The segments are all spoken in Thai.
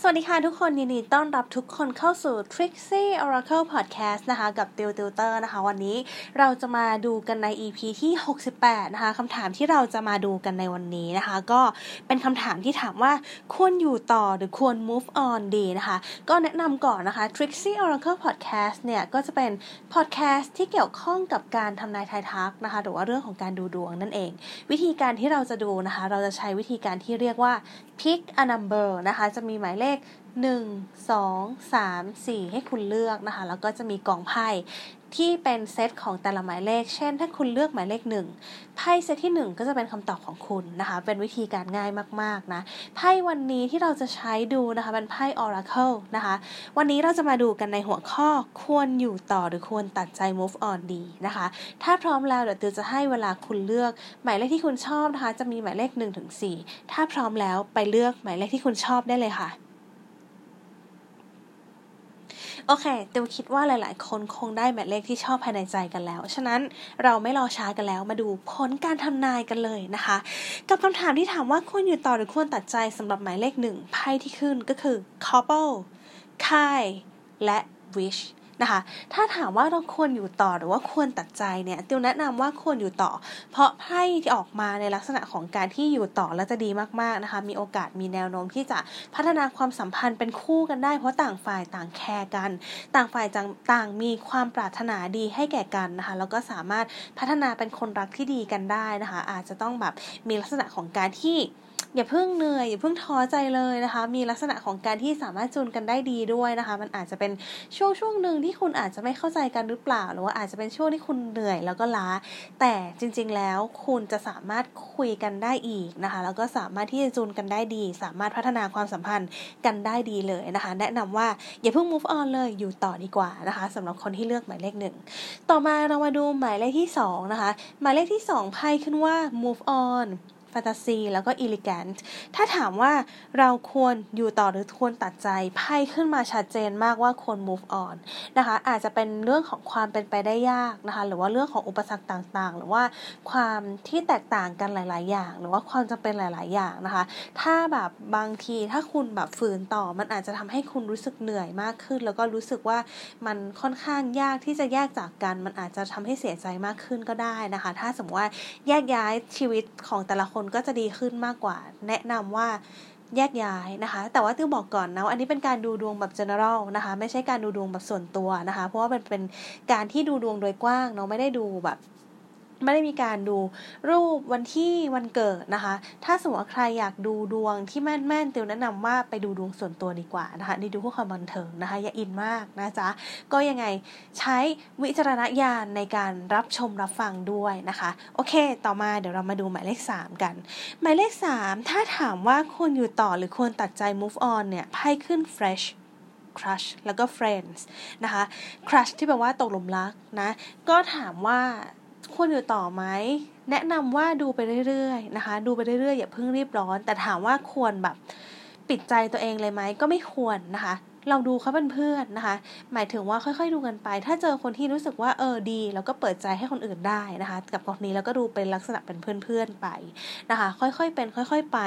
สวัสดีค่ะทุกคนยินดีต้อนรับทุกคนเข้าสู่ Trixie Oracle Podcast นะคะกับติวติวเตอร์นะคะ วันนี้เราจะมาดูกันใน EP ที่ 68 นะคะคำถามที่เราจะมาดูกันในวันนี้นะคะ ก็เป็นคำถามที่ถามว่าควรอยู่ต่อหรือควร move on ดีนะคะ ก็แนะนำก่อนนะคะ Trixie Oracle Podcast เนี่ย ก็จะเป็น podcast ที่เกี่ยวข้องกับการทำนายทายทักนะคะหรือว่าเรื่องของการดูดวงนั่นเอง วิธีการที่เราจะดูนะคะ เราจะใช้วิธีการที่เรียกว่า pick a number นะคะจะมีหมายเลข1 2 3 4 ให้คุณเลือกนะคะ แล้วก็จะมีกองไพ่ที่เป็นเซตของแต่ละหมายเลข เช่น ถ้าคุณเลือกหมายเลขหนึ่งไพ่เซตที่ 1 ก็จะเป็นคำตอบของคุณนะคะ เป็นวิธีการง่ายมากๆนะ ไพ่วันนี้ที่เราจะใช้ดูนะคะเป็นไพ่ Oracle นะคะ วันนี้เราจะมาดูกันในหัวข้อควรอยู่ต่อหรือควรตัดใจ move on ดีนะคะ ถ้าพร้อมแล้วเดี๋ยวติวจะให้เวลาคุณเลือก หมายเลขที่คุณชอบนะคะ จะมีหมายเลข1ถึง4ถ้าพร้อมแล้วไปเลือกหมายเลขที่คุณชอบได้เลยค่ะ โอเคเตียวคิดว่าหลาย ๆ คนคงได้หมายเลขที่ชอบภายในใจกันแล้ว ฉะนั้นเราไม่รอช้ากันแล้ว มาดูผลการทำนายกันเลยนะคะ กับคำถามที่ถามว่าควรอยู่ต่อหรือควรตัดใจสำหรับหมายเลขหนึ่งไพ่ที่ขึ้นก็คือ couple kai และ wish นะคะ ถ้าถามว่าเราควรอยู่ต่อหรือว่าควรตัดใจเนี่ยติวแนะนำว่าควรอยู่ต่อ เพราะไพ่ที่ออกมาในลักษณะของการที่อยู่ต่อแล้วจะดีมากๆนะคะ มีโอกาสมีแนวโน้มที่จะพัฒนาความสัมพันธ์เป็นคู่กันได้ เพราะต่างฝ่ายต่างแคร์กัน ต่างฝ่ายต่างมีความปรารถนาดีให้แก่กันนะคะ แล้วก็สามารถพัฒนาเป็นคนรักที่ดีกันได้นะคะ อาจจะต้องแบบมีลักษณะของการที่ อย่าเพิ่งเหนื่อยอย่าเพิ่งท้อใจเลยนะคะ มีลักษณะของการที่สามารถจูนกันได้ดีด้วยนะคะ มันอาจจะเป็นช่วงช่วงหนึ่งที่คุณอาจจะไม่เข้าใจกันหรือเปล่า หรือว่าอาจจะเป็นช่วงที่คุณเหนื่อยแล้วก็ล้า แต่จริง ๆ แล้วคุณจะสามารถคุยกันได้อีกนะคะ แล้วก็สามารถที่จะจูนกันได้ดี สามารถพัฒนาความสัมพันธ์กันได้ดีเลยนะคะ แนะนำว่าอย่าเพิ่ง move on เลยอยู่ต่อดีกว่านะคะสำหรับคนที่เลือกหมายเลขหนึ่งต่อมาเรามาดูหมายเลขที่2นะคะหมายเลขที่2ไพ่ขึ้นว่า move on นตาซีแล้วก็อิลิแกนต์ถ้าถามว่าเราควรอยู่ต่อหรือควรตัดใจไพ่ขึ้นมาชัดเจนมากว่าควร move on นะคะ อาจจะเป็นเรื่องของความเป็นไปได้ยากนะคะ หรือว่าเรื่องของอุปสรรคต่างๆ หรือว่าความที่แตกต่างกันหลาย ๆ อย่าง หรือว่าความจำเป็นหลาย ๆ อย่างนะคะ ถ้าแบบบางทีถ้าคุณแบบฝืนต่อมันอาจจะทำให้คุณรู้สึกเหนื่อยมากขึ้น แล้วก็รู้สึกว่ามันค่อนข้างยากที่จะแยกจากกัน มันอาจจะทำให้เสียใจมากขึ้นก็ได้นะคะ ถ้าสมมติว่าแยกย้ายชีวิตของแต่ละคนก็จะดีขึ้นมากกว่า แนะนำว่าแยกย้ายนะคะ แต่ว่าติ้วบอกก่อนนะอันนี้เป็นการดูดวงแบบ general นะคะ ไม่ใช่การดูดวงแบบส่วนตัวนะคะ เพราะว่าเป็นเป็นการที่ดูดวงโดยกว้างเนาะไม่ได้ดูแบบ ไม่ได้มีการดูรูปวันที่วันเกิดนะคะ ถ้าสมมติว่าใครอยากดูดวงที่แม่นแม่นตียวแนะนำว่าไปดูดวงส่วนตัวดีกว่านะคะนี่ดูพื่อความบันเทิงนะคะ อย่าอินมากนะจ๊ะ ก็ยังไงใช้วิจารณญาณในการรับชมรับฟังด้วยนะคะ โอเค ต่อมาเดี๋ยวเรามาดูหมายเลข 3 กัน หมายเลข 3 ถ้าถามว่าควรอยู่ต่อหรือควรตัดใจ move on เนี่ยไพ่ขึ้น fresh crush แล้วก็ friends นะคะ crush ที่แปลว่าตกหลุมรักนะ ก็ถามว่า ควรอยู่ต่อไหมแนะนำว่าดูไปเรื่อยๆนะคะ ดูไปเรื่อยๆอย่าเพิ่งรีบร้อน แต่ถามว่าควรแบบปิดใจตัวเองเลยไหมก็ไม่ควรนะคะ เราดูเขาเป็นเพื่อนนะคะ หมายถึงว่าค่อย ๆ ดูกันไป ถ้าเจอคนที่รู้สึกว่าเออดี แล้วก็เปิดใจให้คนอื่นได้นะคะ กับคนนี้แล้วก็ดูเป็นลักษณะเป็นเพื่อนๆไปนะคะ ค่อยๆเป็นค่อย ๆไป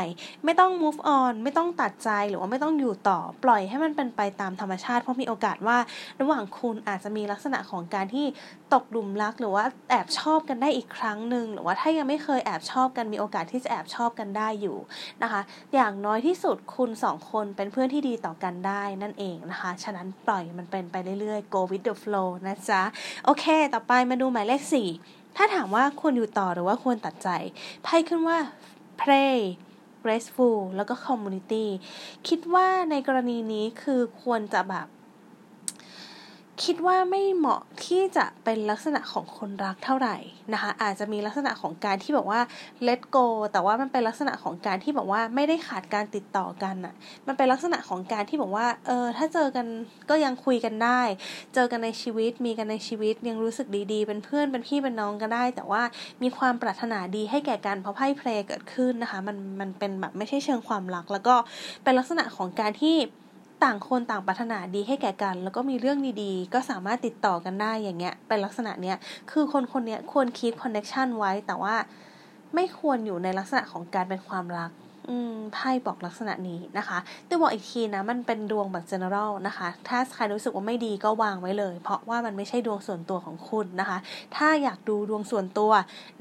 ไม่ต้อง move on ไม่ต้องตัดใจหรือว่าไม่ต้องอยู่ต่อปล่อยให้มันเป็นไปตามธรรมชาติ เพราะมีโอกาสว่าระหว่างคุณอาจจะมีลักษณะของการที่ตกหลุมรัก หรือว่าแอบชอบกันได้อีกครั้งหนึ่งหรือว่าถ้ายังไม่เคยแอบชอบกันมีโอกาสที่จะแอบชอบกันได้อยู่นะคะ อย่างน้อยที่สุดคุณสองคนเป็นเพื่อนที่ดีต่อกันได้นั่นเองนะคะ ฉะนั้นปล่อยมันเป็นไปเรื่อยๆ go with the flow นะจ๊ะ โอเค ต่อไปมาดูหมายเลข 4 ถ้าถามว่าควรอยู่ต่อหรือว่าควรตัดใจ ไพ่ขึ้นว่า pray graceful แล้วก็ community คิดว่าในกรณีนี้คือควรจะแบบ คิดว่าไม่เหมาะที่จะเป็นลักษณะของคนรักเท่าไหร่นะคะอาจจะมีลักษณะของการที่แบบว่า let go แต่ว่ามันเป็นลักษณะของการที่แบบว่าไม่ได้ขาดการติดต่อกันอะ่ะมันเป็นลักษณะของการที่บอกว่าเออถ้าเจอกันก็ยังคุยกันได้ เจอกันในชีวิตมีกันในชีวิตยังรู้สึกดีๆ เป็นเพื่อนเป็นพี่เป็นน้องกันได้ แต่ว่ามีความปรารถนาดีให้แก่กันเพราะไพ่เพลเกิดขึ้นนะคะมันมันเป็นแบบไม่ใช่เชิงความรัก แล้วก็เป็นลักษณะของการที่ ต่างคนต่างปรารถนาดีให้แก่กัน แล้วก็มีเรื่องดีๆ ก็สามารถติดต่อกันได้อย่างเงี้ยเป็นลักษณะเนี้ยคือคนคนเนี้ยควรคีปคอนเน็ชันไว้แต่ว่าไม่ควรอยู่ในลักษณะของการเป็นความรักอืมไพ่บอกลักษณะนี้นะคะแต่บอกอีกทีนะมันเป็นดวงแบบ general นะคะ ถ้าใครรู้สึกว่าไม่ดีก็วางไว้เลย เพราะว่ามันไม่ใช่ดวงส่วนตัวของคุณนะคะ ถ้าอยากดูดวงส่วนตัว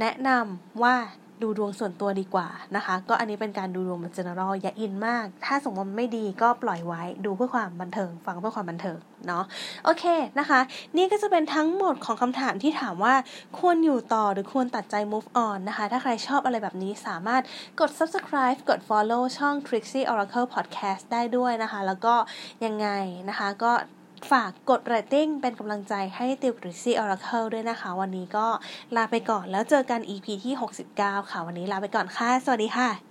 แนะนำว่า ดูดวงส่วนตัวดีกว่านะคะ ก็อันนี้เป็นการดูดวงแบบ general อย่าอินมาก ถ้าสมมติไม่ดีก็ปล่อยไว้ดูเพื่อความบันเทิง ฟังเพื่อความบันเทิงเนาะโอเคนะคะ นี่ก็จะเป็นทั้งหมดของคำถามที่ถามว่าควรอยู่ต่อหรือควรตัดใจ move on นะคะ ถ้าใครชอบอะไรแบบนี้สามารถกด subscribe กด follow ช่อง Trixie Oracle Podcast ได้ด้วยนะคะ แล้วก็ยังไงนะคะก็ ฝากกดเรตติ้งเป็นกำลังใจให้ Trixie Oracle ด้วยนะคะ วันนี้ก็ลาไปก่อนแล้วเจอกัน EP ที่ 69 ค่ะ วันนี้ลาไปก่อนค่ะ สวัสดีค่ะ